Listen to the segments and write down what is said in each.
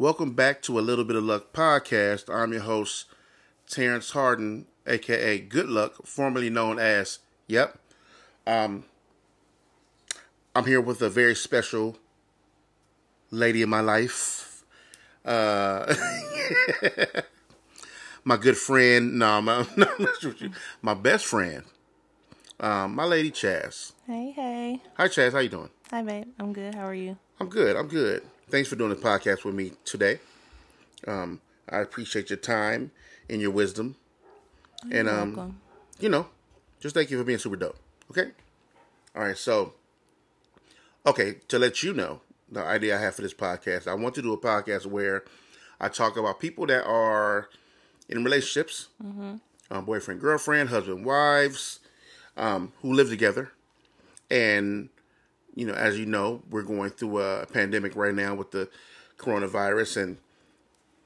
Welcome back to a Little Bit of Lucc podcast. I'm your host, Terrence Harden, aka Good Luck, formerly known as Yep. Um, I'm here with a very special lady in my life. Uh, my good friend, no, my, my best friend, um, my lady Chas. Hey, hey. Hi, Chas. How you doing? Hi, babe. I'm good. How are you? I'm good. I'm good. Thanks for doing the podcast with me today. Um, I appreciate your time and your wisdom. and um, welcome. you know, just thank you for being super dope. Okay. All right. So, okay, to let you know the idea I have for this podcast, I want to do a podcast where I talk about people that are in relationships, um, boyfriend, girlfriend, husband, wives, um, who live together, and you know, as you know, we're going through a pandemic right now with the coronavirus, and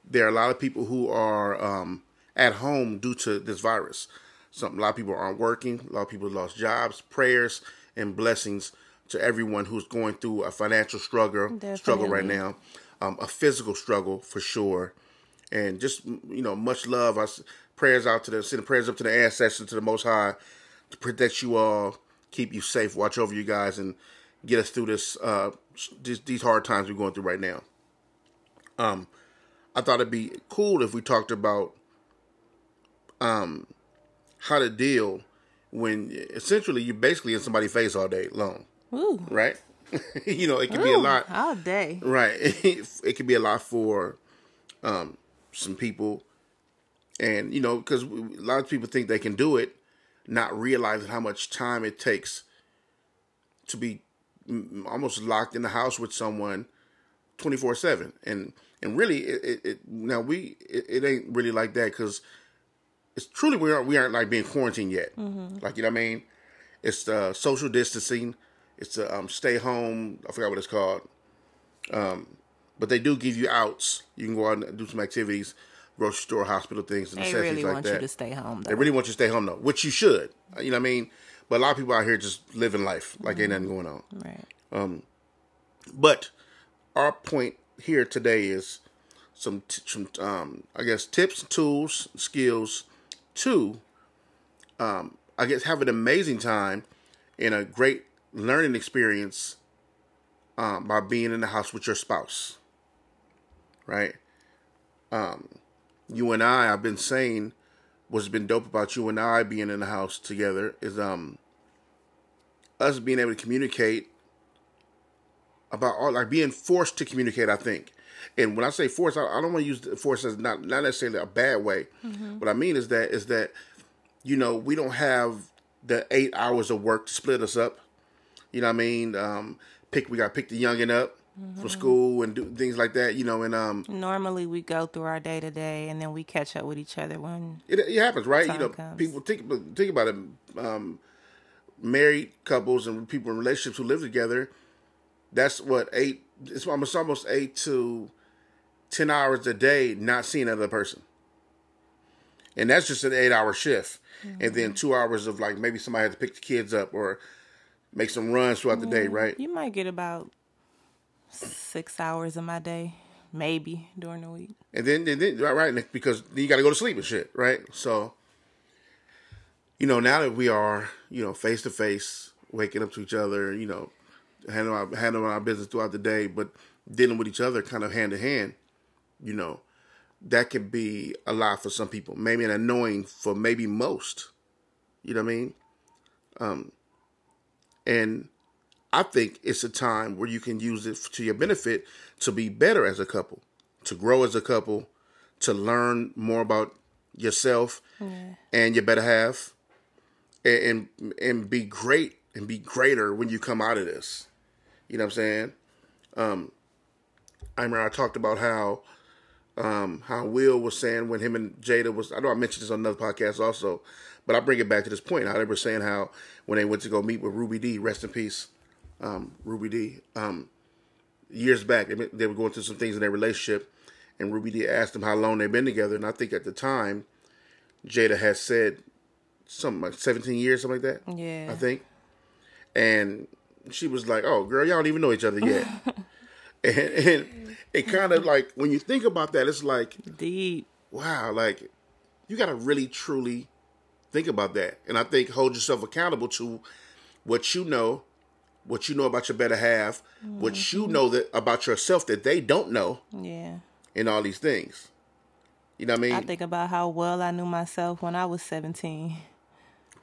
there are a lot of people who are um, at home due to this virus. Some a lot of people aren't working. A lot of people lost jobs. Prayers and blessings to everyone who's going through a financial struggle struggle right now, um, a physical struggle for sure, and just you know much love. I prayers out to the send prayers up to the ancestors to the Most High to protect you all, keep you safe, watch over you guys, and get us through this uh these, these hard times we're going through right now. Um, I thought it'd be cool if we talked about um how to deal when essentially you're basically in somebody's face all day long, Ooh. right? you know, it can be a lot. All day. Right. it can be a lot for um, some people. And, you know, because a lot of people think they can do it, not realizing how much time it takes to be almost locked in the house with someone 24 7. And, and really, it, it, it now we, it, it ain't really like that because it's truly, we aren't, we aren't like being quarantined yet. Like, you know what I mean? It's uh, social distancing. It's a um, stay home. I forgot what it's called um, but they do give you outs. You can go out and do some activities, grocery store, hospital things, and They necessities really like want that. you to stay home, though. they really want you to stay home though, which you should. You know what I mean? But a lot of people out here just living life like ain't nothing going on. right. Um, But our point here today is some, t- some um, I guess, tips, tools, skills to, um, I guess, have an amazing time and a great learning experience um, by being in the house with your spouse. Right? Um, you and I, I've been saying, what's been dope about you and I being in the house together is um, us being able to communicate about all like being forced to communicate. I think, and when I say force, I, I don't want to use the force as not not necessarily a bad way. What I mean is that is that you know we don't have the eight hours of work to split us up. You know what I mean? Um, pick we got to pick the youngin up from school and do things like that. You know, and um, Normally, we go through our day to day, and then we catch up with each other when. it, it happens, right? You know, comes. people think think about it. Um, married couples and people in relationships who live together. That's what eight. It's almost almost eight to ten hours a day not seeing another person, and that's just an eight-hour shift. And then two hours of like maybe somebody had to pick the kids up or make some runs throughout the day, right? You might get about six hours of my day, maybe during the week. And then, and then right, right, because you got to go to sleep and shit, right? So, you know, now that we are, you know, face to face, waking up to each other, you know, handling our, handling our business throughout the day, but dealing with each other kind of hand to hand, you know, that could be a lot for some people, maybe an annoying for maybe most. You know what I mean? Um, and I think it's a time where you can use it to your benefit to be better as a couple, to grow as a couple, to learn more about yourself and your better half, and, and and be great and be greater when you come out of this. You know what I'm saying? Um, I remember I talked about how um, how Will was saying when him and Jada was. I know I mentioned this on another podcast also, but I bring it back to this point. How they were saying how when they went to go meet with Ruby Dee, rest in peace, um, Ruby Dee. Um, years back, they, were going through some things in their relationship, and Ruby Dee asked them how long they've been together, and I think at the time, Jada had said something like 17 years, something like that. Yeah. I think. And she was like, "Oh, girl, y'all don't even know each other yet." and, and it kind of like when you think about that, it's like Deep. wow, like you got to really truly think about that, and I think hold yourself accountable to what you know, what you know about your better half, what you know that about yourself that they don't know, Yeah. and all these things. You know what I mean? I think about how well I knew myself when I was 17.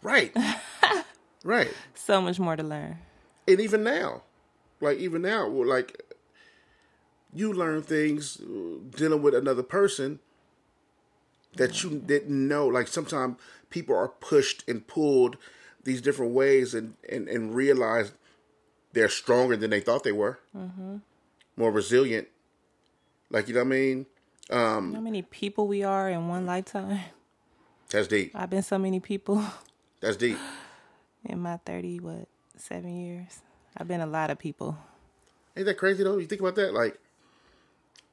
right, right. So much more to learn. and even now, like even now, like you learn things uh, dealing with another person that you didn't know. Like sometimes people are pushed and pulled these different ways, and and and realize they're stronger than they thought they were, mm-hmm. more resilient. Like you know what I mean? Um, how many people we are in one lifetime? That's deep. I've been so many people That's deep. in my 30, what, seven years. I've been a lot of people. Ain't that crazy though? You think about that, like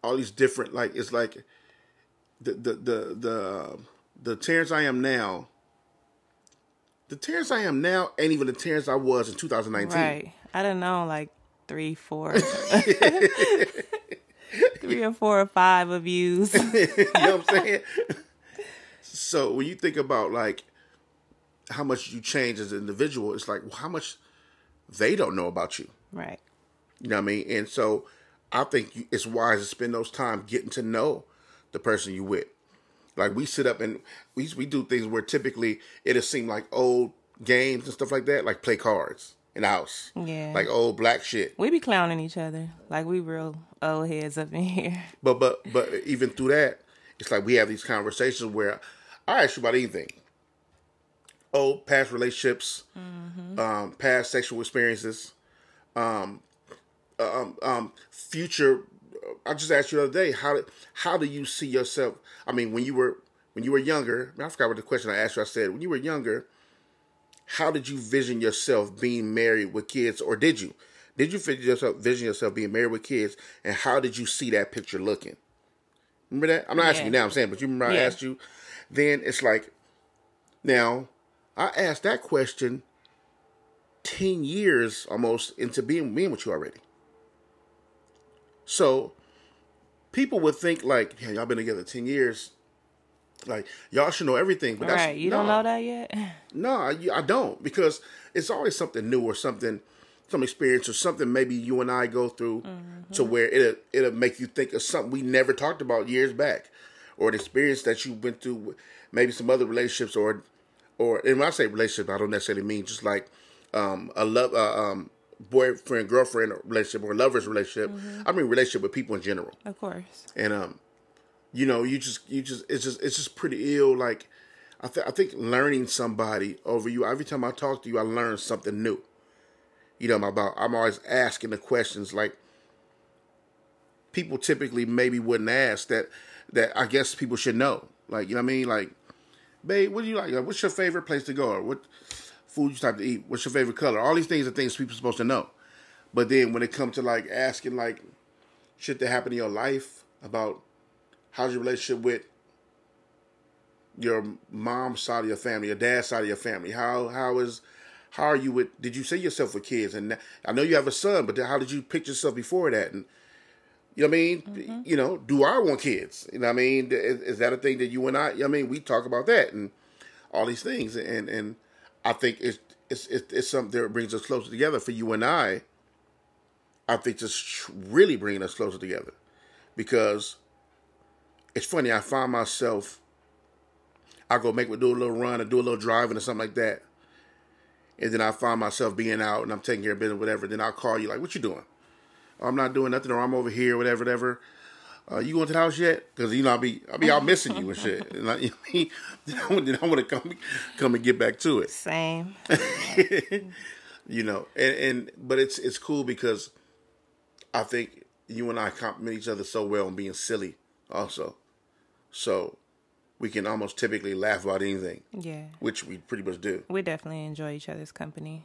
all these different, like it's like the the the the the Terrence I am now. The Terrence I am now ain't even the Terrence I was in 2019. Right. I don't know, like three, four, three or four or five of yous. you know what I'm saying? so when you think about like how much you change as an individual, it's like well, how much they don't know about you. right. You know what I mean? And so I think it's wise to spend those time getting to know the person you with. Like we sit up and we we do things where typically it'll seem like old games and stuff like that, like play cards in the house. Yeah. Like old black shit. We be clowning each other. Like we real old heads up in here. But but but even through that, it's like we have these conversations where I ask you about anything. Old past relationships, um, past sexual experiences, um, um, um, future. I just asked you the other day how how do you see yourself? I mean, when you were when you were younger, I forgot what the question I asked you. I said when you were younger, how did you vision yourself being married with kids, or did you? Did you vision yourself, vision yourself being married with kids, and how did you see that picture looking? Remember that? I'm not asking you now. I'm saying, but you remember I asked you. Then it's like, now I asked that question ten years almost into being being with you already. So people would think like, yeah, y'all been together ten years. Like y'all should know everything, but that's right. You don't know that yet? No, I, I don't because it's always something new or something, some experience or something maybe you and I go through to where it'll it'll make you think of something we never talked about years back, or an experience that you went through, maybe some other relationships or or and when I say relationship, I don't necessarily mean just like um, a love uh, um, boyfriend girlfriend relationship or lovers relationship. I mean relationship with people in general Of course. and um, you know, you just you just it's just it's just pretty ill. Like I th- I think learning somebody over you. Every time I talk to you, I learn something new. You know about I'm always asking the questions like people typically maybe wouldn't ask that that I guess people should know. Like you know what I mean? Like, babe, what do you? Like, What's your favorite place to go? Or what food you like to eat? What's your favorite color? All these things are things people are supposed to know. But then when it comes to like asking like shit that happened in your life about how's your relationship with your mom's side of your family, your dad's side of your family? How how is how are you with? Did you see yourself with kids? And I know you have a son, but how did you picture yourself before that? And you know what I mean? Mm-hmm. You know, do I want kids? You know what I mean? Is, is that a thing that you and I? I mean, we talk about that and all these things, and and I think it's it's it's, it's something that brings us closer together for you and I. I think just really bringing us closer together because it's funny. I find myself, I go make do a little run or do a little driving or something like that, and then I find myself being out and I'm taking care of business, whatever. Then I'll call you like, "What you doing?" "Oh, I'm not doing nothing, or I'm over here, whatever, whatever. Uh, you going to the house yet? Because you know I'll be I'll be out missing you and shit. And I, you know I mean? then I, want- then I want to come come and get back to it Same. you know and, and but it's it's cool because i think you and i compliment each other so well on being silly also so we can almost typically laugh about anything Yeah. which we pretty much do We definitely enjoy each other's company.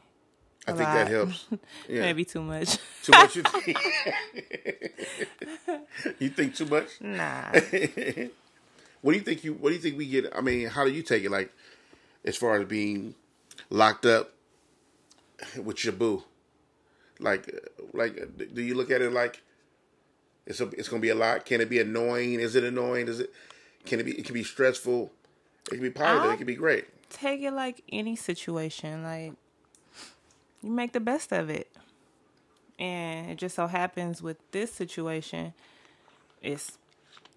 I think that helps yeah Maybe too much. too much you think you think too much nah. what do you think you what do you think we get i mean how do you take it like as far as being locked up with your boo like uh, like uh, do you look at it like It's a, it's gonna be a lot. Can it be annoying? Is it annoying? Is it? Can it be? It can be stressful. It can be positive. I'll- it can be great. Take it like any situation. Like you make the best of it. And it just so happens with this situation, it's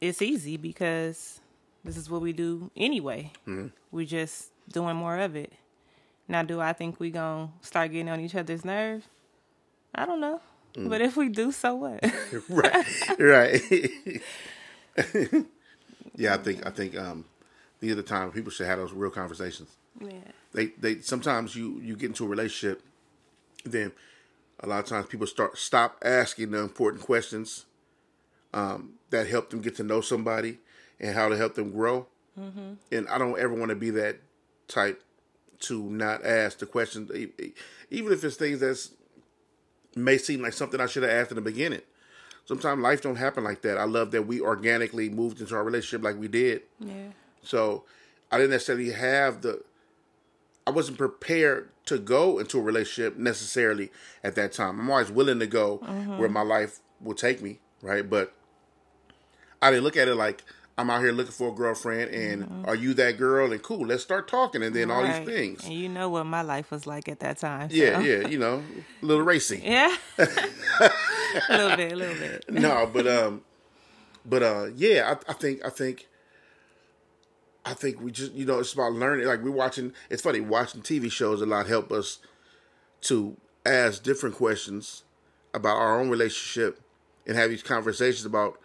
it's easy because this is what we do anyway. We're just doing more of it. Now, do I think we gonna start getting on each other's nerves? I don't know. But if we do, so what? right, right. yeah, I think I think um, the time people should have those real conversations. yeah. They they sometimes you you get into a relationship, then a lot of times people start stop asking the important questions um, that help them get to know somebody and how to help them grow. Mm-hmm. And I don't ever want to be that type to not ask the questions, even if it's things that may seem like something I should have asked in the beginning. Sometimes life don't happen like that. I love that we organically moved into our relationship like we did. Yeah. So I didn't necessarily have the. I wasn't prepared to go into a relationship necessarily at that time. I'm always willing to go where my life will take me, right? But I didn't look at it like I'm out here looking for a girlfriend, and are you that girl? And cool, let's start talking, and then all Right. these things. And you know what my life was like at that time. so- Yeah, yeah, you know, a little racy. Yeah. a little bit, a little bit. no, but um, but uh, yeah, I, I think I think I think we just you know it's about learning. Like we're watching. It's funny watching TV shows a lot help us to ask different questions about our own relationship and have these conversations about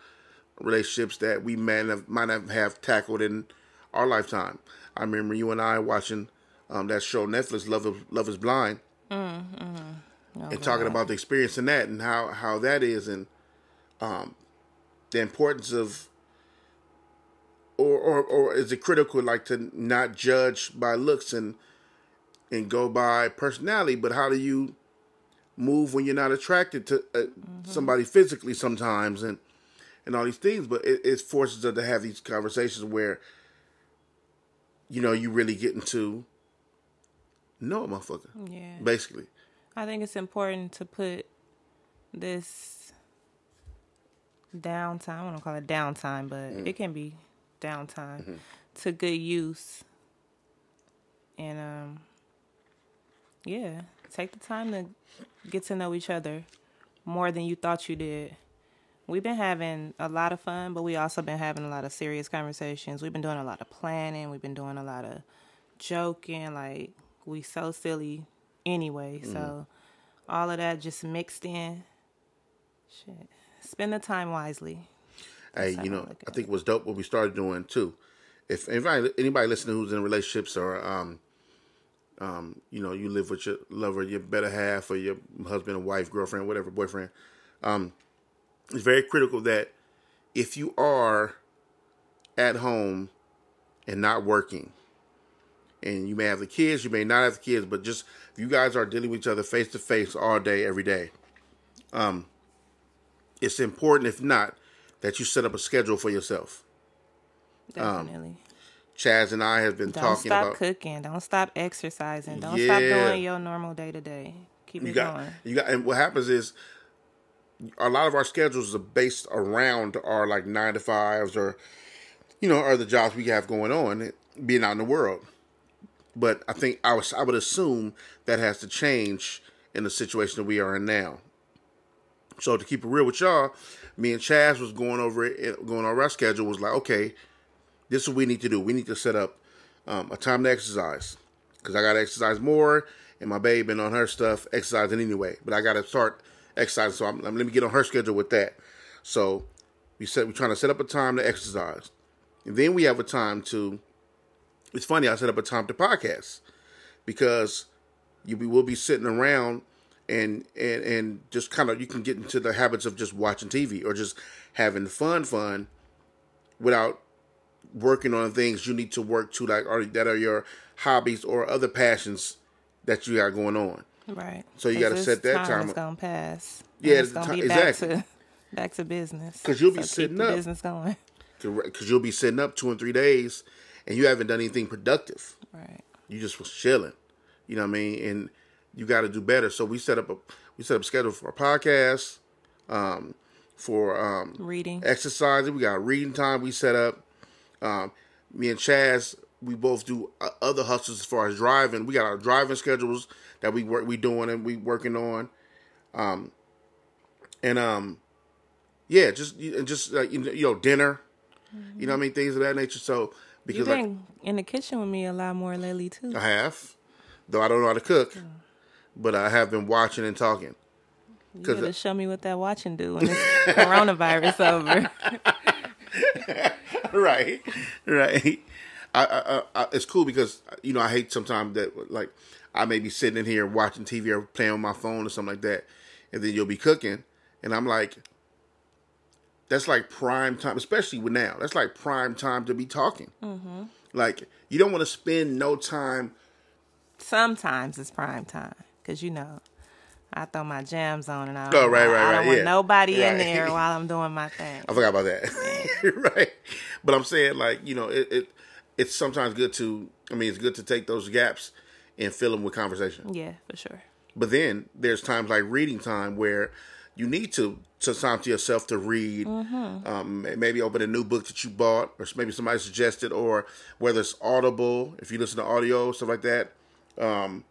relationships that we might have might not have tackled in our lifetime. I remember you and I watching um, that show Netflix, Love is, Love is Blind, and talking about the experience in that and how how that is and um, the importance of or, or or is it critical like to not judge by looks and and go by personality? But how do you move when you're not attracted to uh, somebody physically sometimes and and all these things? But it, it forces us to have these conversations where you know you really get into know a motherfucker. Yeah. basically. I think it's important to put this downtime, I don't call it downtime, but Mm. it can be downtime Mm-hmm. to good use. And um yeah, take the time to get to know each other more than you thought you did. We've been having a lot of fun, but we also been having a lot of serious conversations. We've been doing a lot of planning. We've been doing a lot of joking. Like we so silly anyway. So all of that just mixed in. Shit. Spend the time wisely. Hey, you know, look I think was dope what we started doing too. If anybody anybody listening who's in relationships or um um you know you live with your lover, your better half, or your husband or wife, girlfriend, whatever, boyfriend, um, it's very critical that if you are at home and not working, and you may have the kids, you may not have the kids, but just if you guys are dealing with each other face to face all day, every day, um, it's important, if not, that you set up a schedule for yourself. Definitely. Um, Chas and I have been Don't talking stop about cooking. Don't stop exercising. Don't stop doing your normal day to day. Keep you it got going. you got and what happens is a lot of our schedules are based around our like nine to fives or you know other jobs we have going on being out in the world but i think i was i would assume that has to change in the situation that we are in now so to keep it real with y'all me and chas was going over it going over our schedule was like okay this is what we need to do we need to set up um, a time to exercise because I got to exercise more, and my baby been on her stuff exercising anyway. But I got to start exercising, so I'm, I'm- let me get on her schedule with that. So we said we're trying to set up a time to exercise, and then we have a time to. It's funny I set up a time to podcast because you be, will be sitting around and and and just kind of you can get into the habits of just watching TV or just having fun fun without working on things you need to work to like are that are your hobbies or other passions that you got going on. Right. So you gotta set that time time is gonna pass. Yeah, it's gonna be back exactly. to back to business. 'Cause you'll be So sitting up. Business going. Because you'll be sitting up two and three days and you haven't done anything productive. Right. You just was chilling. You know what I mean? And you got to do better. So we set up a we set up a schedule for a podcast, um, for um, Reading. exercising. We got reading time we set up. Um, me and Chas, we both do uh, other hustles as far as driving. We got our driving schedules that we work we doing and we working on. Um, and um, yeah, just and just uh, you know, you know, dinner. You know what I mean, things of that nature. So because You've like, been in the kitchen with me a lot more lately too. I have, though I don't know how to cook, but I have been watching and talking. You gotta show me what that watching do when this coronavirus over. right, right. I, I, I, it's cool because you know I hate sometimes that like I may be sitting in here watching TV or playing on my phone or something like that, and then you'll be cooking, and I'm like, that's like prime time, especially with now. That's like prime time to be talking. Mm-hmm. Like you don't want to spend no time. Sometimes it's prime time because you know I throw my jams on and I. Oh, right, right, I right, don't want yeah. nobody in there while I'm doing my thing. I forgot about that. right. But I'm saying like, you know, it, it it's sometimes good to I mean, it's good to take those gaps and fill them with conversation. Yeah, for sure. But then there's times like reading time where you need to to time to yourself to read. Um, maybe open a new book that you bought, or maybe somebody suggested, or whether it's Audible, if you listen to audio stuff like that. Um,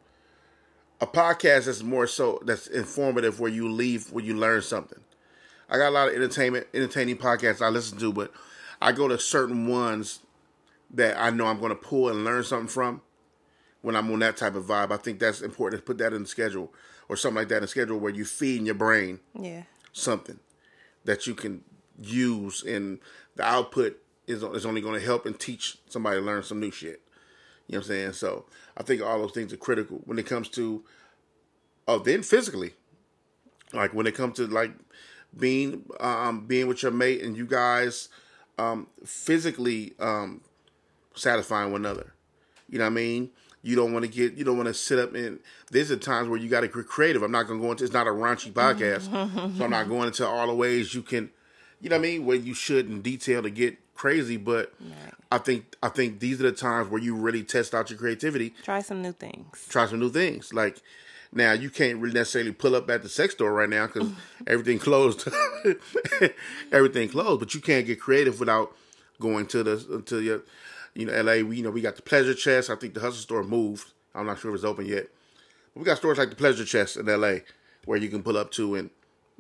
a podcast that's more so that's informative, where you leave, where you learn something. I got a lot of entertainment, entertaining podcasts I listen to, but I go to certain ones that I know I'm going to pull and learn something from when I'm on that type of vibe. I think that's important to put that in the schedule or something like that in the schedule where you feed your brain Yeah. something that you can use and the output is, is only going to help and teach somebody to learn some new shit. You know what I'm saying? So I think all those things are critical when it comes to, oh, then physically, like when it comes to like being um being with your mate and you guys um physically um satisfying one another. You know what I mean? You don't want to get, you don't want to sit up and there's a times where you got to get creative. I'm not going to go into, it's not a raunchy podcast. so I'm not going into all the ways you can, you know what I mean? Where you should in detail to get crazy. But Right. I think, I think these are the times where you really test out your creativity, Try some new things. try some new things. Like now you can't really necessarily pull up at the sex store right now because everything closed, everything closed, but you can't get creative without going to the, to your, you know, LA, we, you know, we got the Pleasure Chest. I think the Hustle Store moved. I'm not sure if it's open yet. But we got stores like the Pleasure Chest in LA where you can pull up to and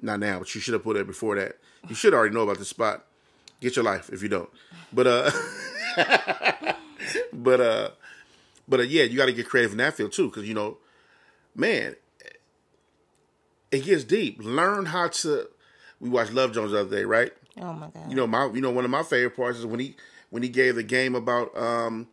not now, but you should have put it before that. You should already know about the spot. Get your life if you don't. But uh but uh but uh, yeah, you got to get creative in that field too cuz you know, man, it gets deep. Learn how to we watched Love Jones the other day, right? Oh my god. You know, my you know one of my favorite parts is when he when he gave the game about um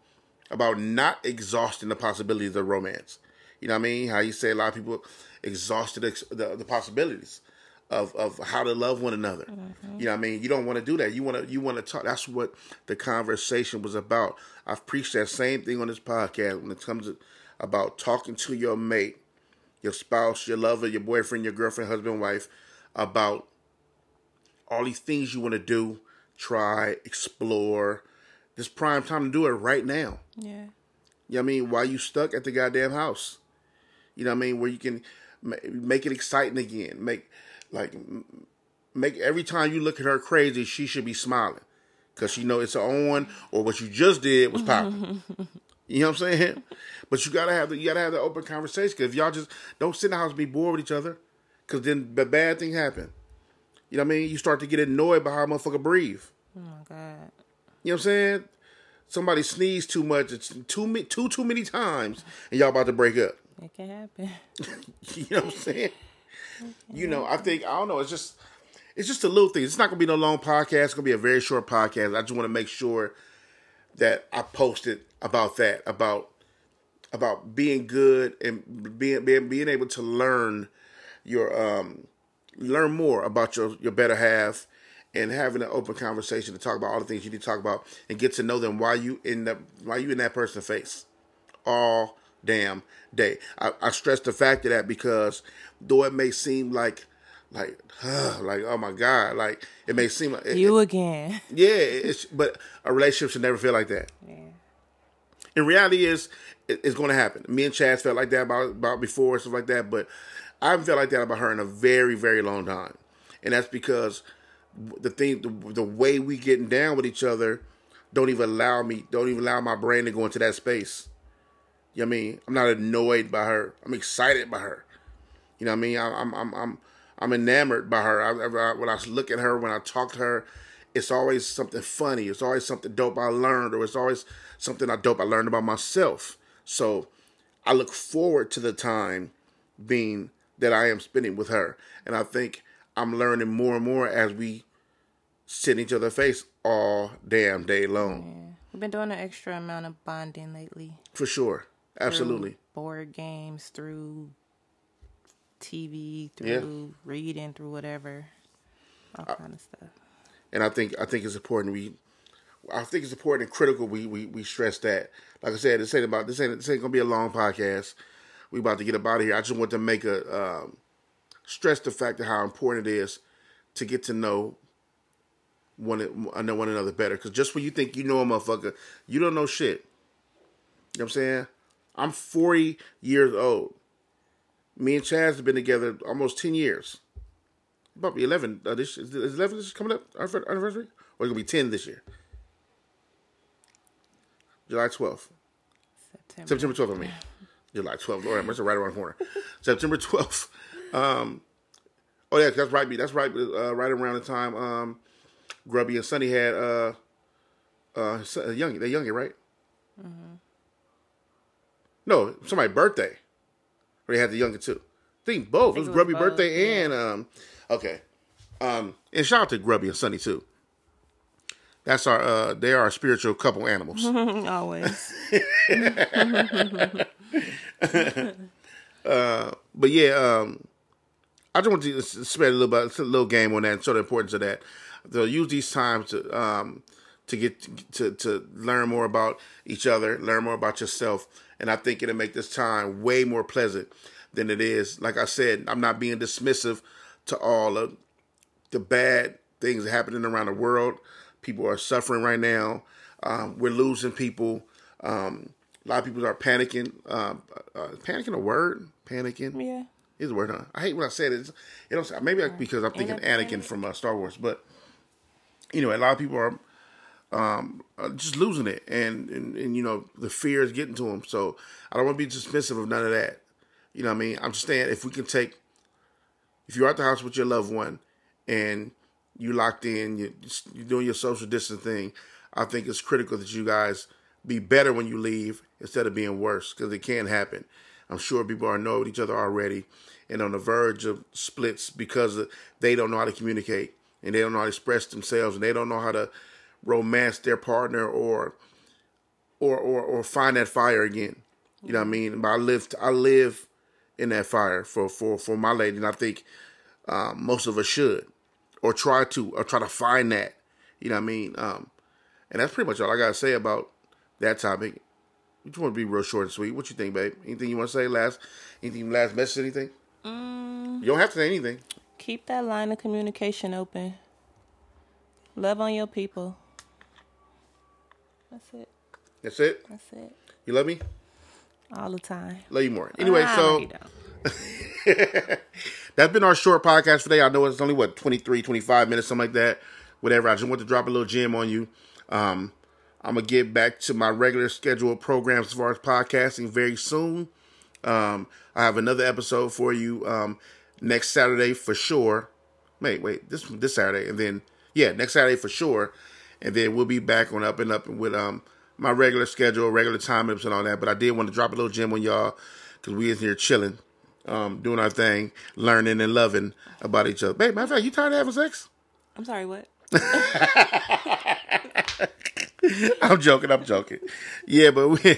about not exhausting the possibilities of romance. You know what I mean? How you say a lot of people exhausted ex- the, the possibilities of of how to love one another. Mm-hmm. You know what I mean? You don't want to do that. You want to you want to talk. That's what the conversation was about. I've preached that same thing on this podcast when it comes to, about talking to your mate, your spouse, your lover, your boyfriend, your girlfriend, husband, wife about all these things you want to do, try, explore. This prime time to do it right now. yeah. You know what I mean? Why you stuck at the goddamn house. You know what I mean? Where you can make it exciting again. Make like make every time you look at her crazy, she should be smiling because she know it's on or what you just did was popping. you know what I'm saying? But you gotta have the, you gotta have the open conversation. Cause if y'all just don't sit in the house and be bored with each other, cause then the bad thing happen. You know what I mean? You start to get annoyed by how a motherfucker breathe. Oh my god. You know what I'm saying? Somebody sneezed too much, it's too too too many times, and y'all about to break up. It can happen. You know what I'm saying? You know, I think I don't know. It's just it's just a little thing. It's not gonna be no long podcast. It's gonna be a very short podcast. I just want to make sure that I posted about that about about being good and being being being able to learn your um learn more about your your better half and having an open conversation to talk about all the things you need to talk about and get to know them why you in the why you in that person's face all damn day. I, I stress the fact of that because though it may seem like like like oh my god like it may seem like it- you again. yeah it's but a relationship should never feel like that Yeah. in reality is it- it's going to happen me and chas felt like that about about before and stuff like that but i haven't felt like that about her in a very very long time and that's because the thing, the, the way we getting down with each other, don't even allow me, don't even allow my brain to go into that space. You know what I mean? I'm not annoyed by her. I'm excited by her. You know what I mean? I'm I'm I'm I'm enamored by her. I, I, when I look at her, when I talk to her, it's always something funny. It's always something dope I learned, or it's always something I dope I learned about myself. So I look forward to the time being that I am spending with her, and I think I'm learning more and more as we sit in each other's face all damn day long. Yeah. We've been doing an extra amount of bonding lately. For sure, absolutely. Board games, through TV, through yeah. reading, through whatever, all uh, kind of stuff. And I think I think it's important we, I think it's important and critical we we, we stress that. Like I said, this ain't about this ain't this ain't gonna be a long podcast. We about to get up out of here. I just want to make a um, stress the fact of how important it is to get to know one I know one another better. Because just when you think you know a motherfucker, you don't know shit. You know what I'm saying? I'm 40 years old. Me and Chas have been together almost 10 years. About 11. Uh, this is 11 this is coming up our anniversary, or it's gonna be 10 this year. July 12th. September. September 12th. I mean, July 12th. Lord, it's right around the corner. September 12th. Um, oh yeah, that's right. That's right. Uh, right around the time um, Grubby and Sunny had uh, uh, young, they're youngie, right? Mm-hmm. No, somebody's birthday. Or they had the younger too. I think both. I think it was Grubby both, birthday yeah. and um, okay. Um, and shout out to Grubby and Sunny too. That's our uh, they are our spiritual couple animals. Always. uh, but yeah, um, I just want to spend a little bit, a little game on that and show the importance of that they'll use these times to um, to get to to learn more about each other, learn more about yourself, and I think it'll make this time way more pleasant than it is. Like I said, I'm not being dismissive to all of the bad things happening around the world. People are suffering right now. Um, we're losing people. Um, a lot of people are panicking. Um, uh, panicking a word? Panicking? Yeah. Is a word, huh? I hate when I said it. It don't. Maybe because I'm thinking Anakin from uh, Star Wars, but anyway, a lot of people are um, just losing it, and, and, and you know the fear is getting to them. So I don't want to be dismissive of none of that. You know, what I mean, I'm just saying if we can take, if you're at the house with your loved one, and you locked in, you, you're doing your social distance thing, I think it's critical that you guys be better when you leave instead of being worse because it can happen. I'm sure people are know each other already and on the verge of splits because they don't know how to communicate and they don't know how to express themselves and they don't know how to romance their partner or or or, or find that fire again. You know what I mean? But I live I live in that fire for for for my lady, and I think um, most of us should or try to or try to find that. You know what I mean? Um, and that's pretty much all I gotta say about that topic. You just want to be real short and sweet. What you think, babe? Anything you want to say? Last, anything? Last message? Anything? Mm. You don't have to say anything. Keep that line of communication open. Love on your people. That's it. That's it. That's it. You love me all the time. Love you more. Anyway, so that's been our short podcast today. I know it's only what 23, 25 minutes, something like that. Whatever. I just want to drop a little gem on you. Um, I'm gonna get back to my regular scheduled programs as far as podcasting very soon. Um, I have another episode for you. Um, next Saturday for sure. Wait, wait, this this Saturday, and then yeah, next Saturday for sure, and then we'll be back on up and up with um my regular schedule, regular time ups and all that. But I did want to drop a little gem on y'all because we is here chilling, um, doing our thing, learning and loving about each other. Babe, matter of fact, you tired of having sex? I'm sorry, what? I'm joking. I'm joking. Yeah, but we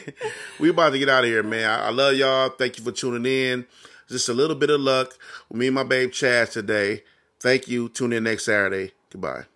we about to get out of here, man. I, I love y'all. Thank you for tuning in. Just a little bit of luck with me and my babe Chas today. Thank you. Tune in next Saturday. Goodbye.